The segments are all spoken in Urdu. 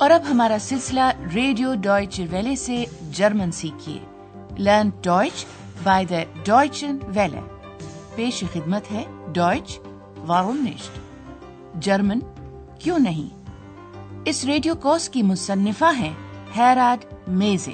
اور اب ہمارا سلسلہ ریڈیو ڈوائچ ویلے سے German سیکھیے۔ Learn Deutsch by the Deutschen Welle. پیش خدمت ہے ڈوائچ وارونشٹ جرمن کیوں نہیں؟ اس ریڈیو کوس کی مصنفہ ہیں ہیراڈ میزے۔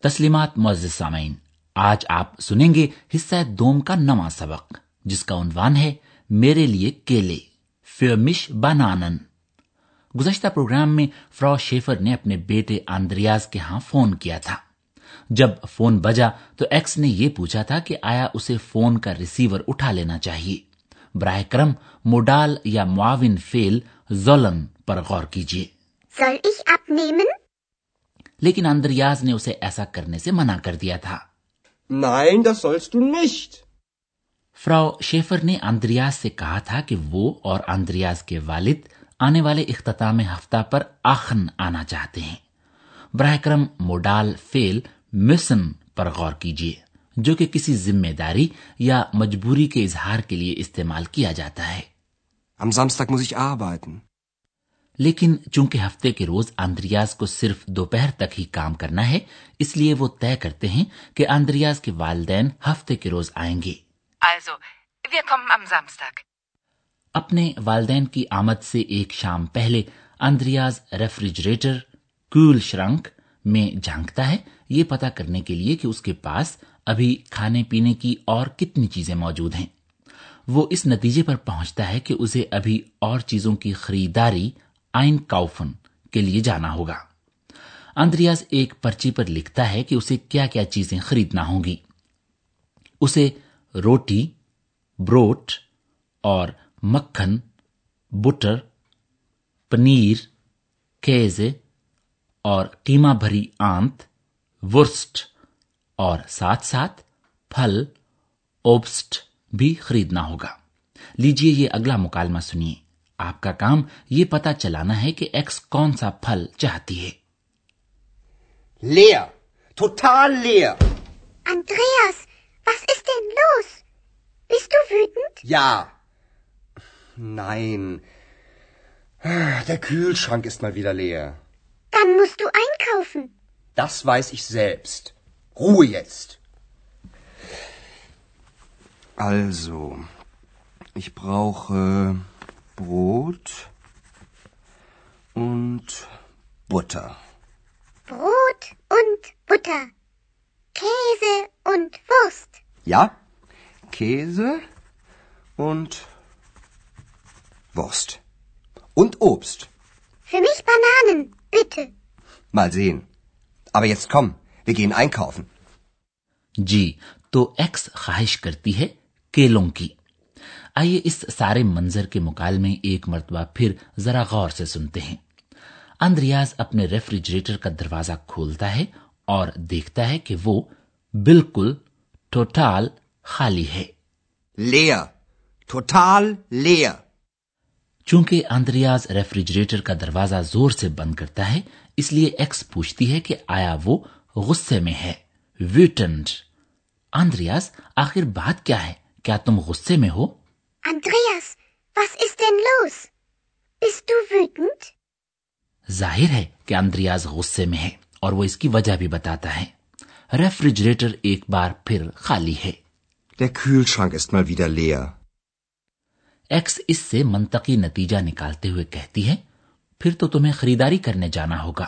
تسلیمات معزز سامعین آج آپ سنیں گے حصہ دوم کا نواں سبق جس کا عنوان ہے میرے لیے کیلے فیمش بانانن گزشتہ پروگرام میں فرا شیفر نے اپنے بیٹے آندریاز کے ہاں فون کیا تھا۔ جب فون بجا تو ایکس نے یہ پوچھا تھا کہ آیا اسے فون کا ریسیور اٹھا لینا چاہیے۔ براہ کرم موڈال یا معاون فیل زولن پر غور کیجیے۔ لیکن آندریاز نے اسے ایسا کرنے سے منع کر دیا تھا۔ Nein, das sollst du nicht. Frau Schaefer نے اندریاز سے کہا تھا کہ وہ اور اندریاز کے والد آنے والے اختتام ہفتہ پر آخن آنا چاہتے ہیں براہ کرم موڈال فیل مسن پر غور کیجیے جو کہ کسی ذمہ داری یا مجبوری کے اظہار کے لیے استعمال کیا جاتا ہے Am Samstag muss ich arbeiten. لیکن چونکہ ہفتے کے روز آندریاز کو صرف دوپہر تک ہی کام کرنا ہے اس لیے وہ طے کرتے ہیں کہ آندریاز کے والدین ہفتے کے روز آئیں گے۔ Also, اپنے والدین کی آمد سے ایک شام پہلے آندریاز ریفریجریٹر کول شرنک میں جھانکتا ہے۔ یہ پتا کرنے کے لیے کہ اس کے پاس ابھی کھانے پینے کی اور کتنی چیزیں موجود ہیں۔ وہ اس نتیجے پر پہنچتا ہے کہ اسے ابھی اور چیزوں کی خریداری آئن کاؤفن کے لیے جانا ہوگا۔ اندریاز ایک پرچی پر لکھتا ہے کہ اسے کیا کیا چیزیں خریدنا ہوں گی۔ اسے روٹی، بروٹ اور مکھن، بٹر، پنیر، کیز اور قیمہ بھری آنت، ورسٹ اور ساتھ ساتھ پھل، اوبسٹ بھی خریدنا ہوگا۔ لیجیے یہ اگلا مکالمہ سنیے۔ آپ کا کام یہ پتا چلانا ہے کہ ایکس کون سا پھل چاہتی ہے۔ Also, ich brauche Brot und Butter. Brot und Butter. Käse und Wurst. Ja, Käse und Wurst. Und Obst. Für mich Bananen, bitte. Mal sehen. Aber jetzt komm, wir gehen einkaufen. جی تو ایکس خواہش کرتی ہے کیلوں کی آئیے اس سارے منظر کے مکالمے ایک مرتبہ پھر ذرا غور سے سنتے ہیں۔ اندریاز اپنے ریفریجریٹر کا دروازہ کھولتا ہے اور دیکھتا ہے کہ وہ بالکل ٹوٹال خالی ہے۔ لیا ٹوٹال لیا۔ چونکہ اندریاز ریفریجریٹر کا دروازہ زور سے بند کرتا ہے اس لیے ایکس پوچھتی ہے کہ آیا وہ غصے میں ہے۔ ویٹنڈ آندریاز آخر بات کیا ہے؟ کیا تم غصے میں ہو؟ Andreas, was ist denn los? Bist du wütend? ظاہر ہے کہ اندریاز غصے میں ہے اور وہ اس کی وجہ بھی بتاتا ہے۔ ریفریجریٹر ایک بار پھر خالی ہے۔ ایکس اس سے منطقی نتیجہ نکالتے ہوئے کہتی ہے پھر تو تمہیں خریداری کرنے جانا ہوگا۔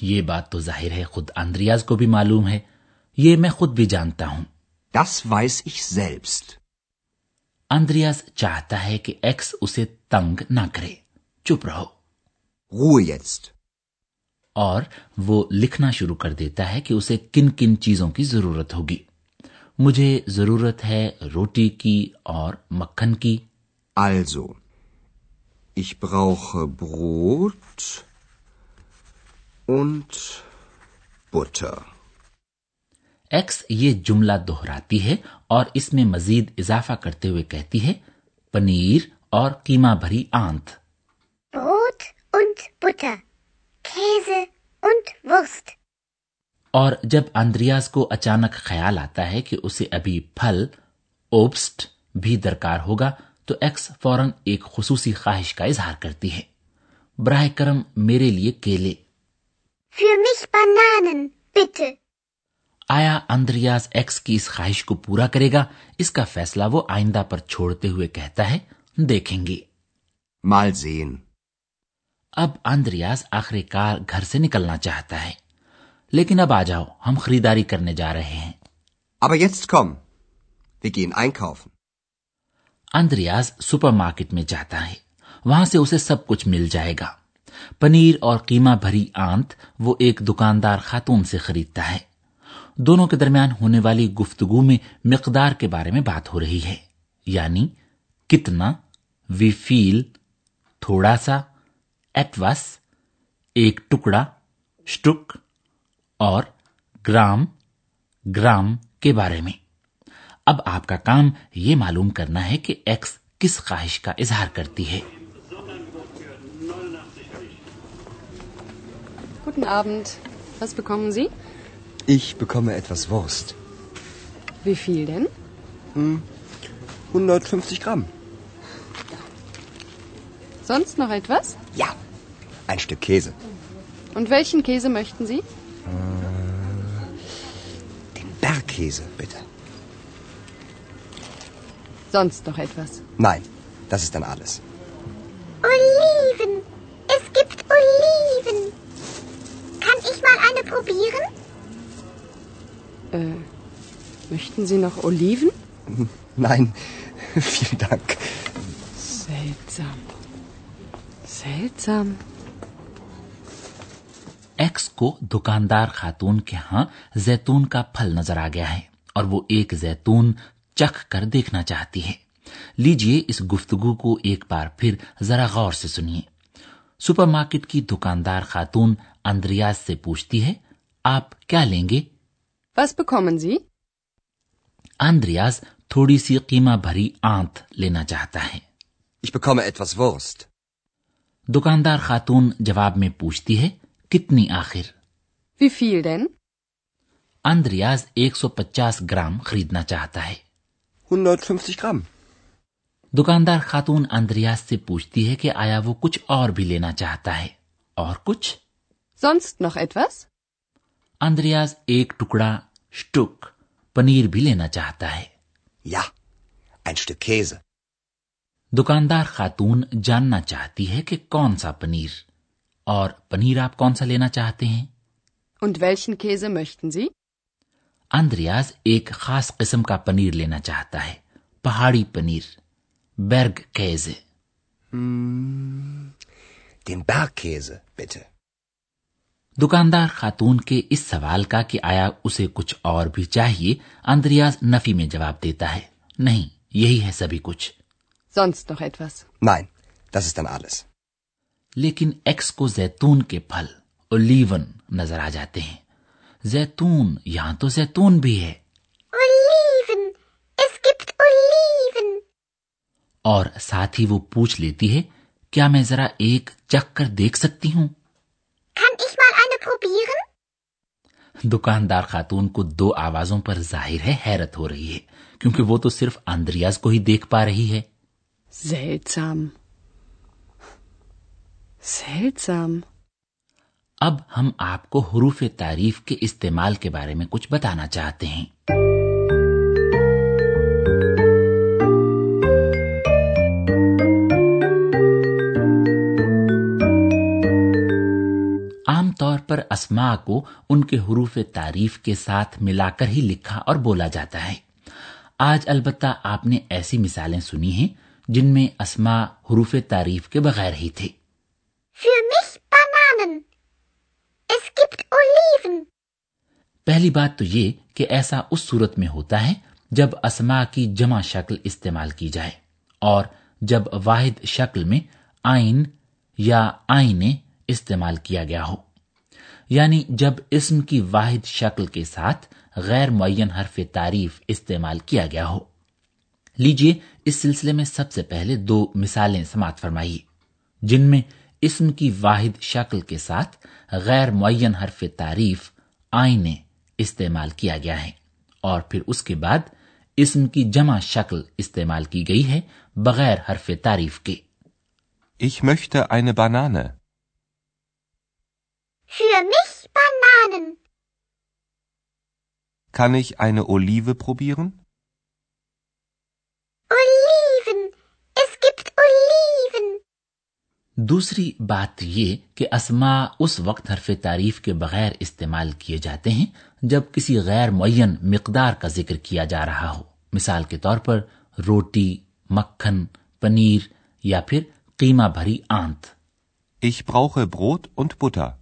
یہ بات تو ظاہر ہے خود اندریاز کو بھی معلوم ہے۔ یہ میں خود بھی جانتا ہوں۔ Das weiß ich selbst. Andreas چاہتا ہے کہ ایکس اسے تنگ نہ کرے چپ رہو Ruhe jetzt. اور وہ لکھنا شروع کر دیتا ہے کہ اسے کن کن چیزوں کی ضرورت ہوگی مجھے ضرورت ہے روٹی کی اور مکھن کی Also, ich brauche Brot und Butter. X یہ جملہ دہراتی ہے اور اس میں مزید اضافہ کرتے ہوئے کہتی ہے پنیر اور قیمہ بھری آنت۔ اور جب اندریاز کو اچانک خیال آتا ہے کہ اسے ابھی پھل اوبسٹ بھی درکار ہوگا تو ایکس فوراً ایک خصوصی خواہش کا اظہار کرتی ہے۔ براہ کرم میرے لیے کیلے۔ آیا اندریاز ایکس کی اس خواہش کو پورا کرے گا؟ اس کا فیصلہ وہ آئندہ پر چھوڑتے ہوئے کہتا ہے دیکھیں گے۔ sehen. اب اندریاز آخر کار گھر سے نکلنا چاہتا ہے۔ لیکن اب آ جاؤ ہم خریداری کرنے جا رہے ہیں۔ Aber jetzt komm. Wir gehen einkaufen. Andreas supermarket میں جاتا ہے۔ وہاں سے اسے سب کچھ مل جائے گا۔ پنیر اور قیمہ بھری آنت وہ ایک دکاندار خاتون سے خریدتا ہے۔ دونوں کے درمیان ہونے والی گفتگو میں مقدار کے بارے میں بات ہو رہی ہے یعنی کتنا، وی فیل، تھوڑا سا، ایٹوس، ایک ٹکڑا اسٹک اور گرام گرام کے بارے میں اب آپ کا کام یہ معلوم کرنا ہے کہ ایکس کس خواہش کا اظہار کرتی ہے Guten Abend. Was bekommen Sie? Ich bekomme etwas Wurst. Wie viel denn? 150 Gramm. Sonst noch etwas? Ja. Ein Stück Käse. Und welchen Käse möchten Sie? Den Bergkäse, bitte. Sonst noch etwas? Nein, das ist dann alles. Möchten Sie noch Oliven? Nein, vielen Dank. Seltsam. Seltsam. X کو دکاندار خاتون کے ہاں زیتون کا پھل نظر آ گیا ہے اور وہ ایک زیتون چکھ کر دیکھنا چاہتی ہے لیجیے اس گفتگو کو ایک بار پھر ذرا غور سے سنیے سپر مارکیٹ کی دکاندار خاتون اندریاز سے پوچھتی ہے آپ کیا لیں گے Was bekommen Sie? اندریاز تھوڑی سی قیمہ بھری آنت لینا چاہتا ہے Ich bekomme etwas Wurst. دکاندار خاتون جواب میں پوچھتی ہے کتنی آخر Wie viel denn? اندریاز ایک سو پچاس گرام خریدنا چاہتا ہے 150 Gramm. دکاندار خاتون اندریاز سے پوچھتی ہے کہ آیا وہ کچھ اور بھی لینا چاہتا ہے اور کچھ Sonst noch etwas? اندریاز ایک ٹکڑا اسٹک پنیر بھی لینا چاہتا ہے Ja. Ein Stück Käse. دکاندار خاتون جاننا چاہتی ہے کہ کون سا پنیر اور پنیر آپ کون سا لینا چاہتے ہیں Und welchen Käse möchten Sie? Andreas ایک خاص قسم کا پنیر لینا چاہتا ہے پہاڑی پنیر برگ کیزے Den Bergkäse, bitte. دکاندار خاتون کے اس سوال کا کہ آیا اسے کچھ اور بھی چاہیے اندریاز نفی میں جواب دیتا ہے نہیں یہی ہے سبھی کچھ Sonst noch etwas? Nein, das ist dann alles. لیکن ایکس کو زیتون کے پھل اولیون نظر آ جاتے ہیں زیتون یہاں تو زیتون بھی ہے Oliven. Es gibt Oliven. اور ساتھ ہی وہ پوچھ لیتی ہے کیا میں ذرا ایک چکھ کر دیکھ سکتی ہوں Kann ich? دکاندار خاتون کو دو آوازوں پر ظاہر ہے حیرت ہو رہی ہے کیونکہ وہ تو صرف اندریاز کو ہی دیکھ پا رہی ہے Seltsam. Seltsam. اب ہم آپ کو حروف تعریف کے استعمال کے بارے میں کچھ بتانا چاہتے ہیں طور پر اسما کو ان کے حروف تعریف کے ساتھ ملا کر ہی لکھا اور بولا جاتا ہے۔ آج البتہ آپ نے ایسی مثالیں سنی ہیں جن میں اسما حروف تعریف کے بغیر ہی تھے. پہلی بات تو یہ کہ ایسا اس صورت میں ہوتا ہے جب اسما کی جمع شکل استعمال کی جائے اور جب واحد شکل میں آئین یا آئینے استعمال کیا گیا ہو۔ یعنی جب اسم کی واحد شکل کے ساتھ غیر معین حرف تعریف استعمال کیا گیا ہو۔ لیجیے اس سلسلے میں سب سے پہلے دو مثالیں سماعت فرمائیے جن میں اسم کی واحد شکل کے ساتھ غیر معین حرف تعریف آئینے استعمال کیا گیا ہے۔ اور پھر اس کے بعد اسم کی جمع شکل استعمال کی گئی ہے بغیر حرف تعریف کے۔ Ich möchte eine Banane. Für mich Bananen. Kann ich eine Olive probieren? Oliven. Es gibt Oliven. دوسری بات یہ کہ اسما اس وقت حرف تعریف کے بغیر استعمال کیے جاتے ہیں جب کسی غیر معین مقدار کا ذکر کیا جا رہا ہو مثال کے طور پر روٹی مکھن پنیر یا پھر قیمہ بھری آنت Ich brauche Brot und Butter.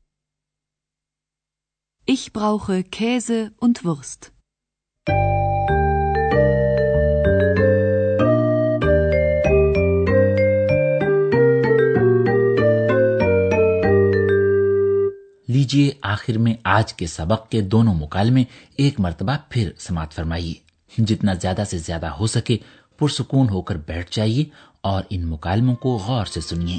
Ich brauche Käse und Wurst. لیجیے آخر میں آج کے سبق کے دونوں مکالمے ایک مرتبہ پھر سماعت فرمائیے جتنا زیادہ سے زیادہ ہو سکے، پرسکون ہو کر بیٹھ جائیے اور ان مکالموں کو غور سے سنیے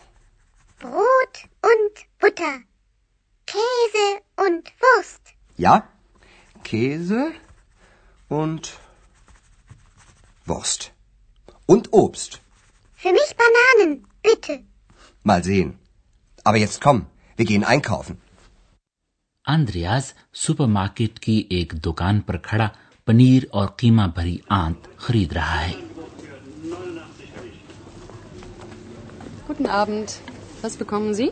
Brot und Butter. Käse und Wurst. Ja? Käse und Wurst. Und Obst. Für mich Bananen, bitte. Mal sehen. Aber jetzt komm, wir gehen einkaufen. Andreas supermarket کی ایک دکان پر کھڑا پنیر اور قیمہ بھری آنت خرید رہا ہے Guten Abend. Was bekommen Sie?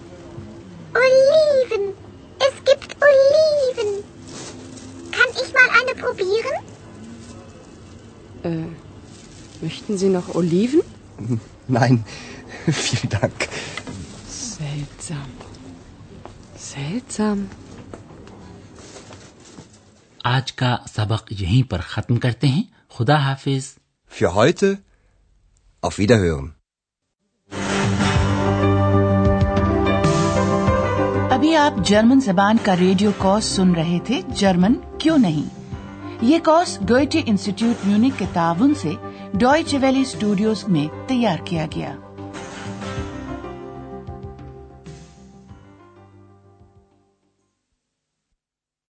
Äh, möchten Sie noch Oliven? Nein, vielen Dank. Seltsam. Seltsam. آج کا سبق یہیں پر ختم کرتے ہیں خدا حافظ Für heute auf Wiederhören. ابھی آپ جرمن زبان کا ریڈیو کورس سن رہے تھے جرمن کیوں نہیں یہ کورس ڈویٹی انسٹیٹیوٹ میونک کے تعاون سے ڈویچ ویلی اسٹوڈیوز میں تیار کیا گیا۔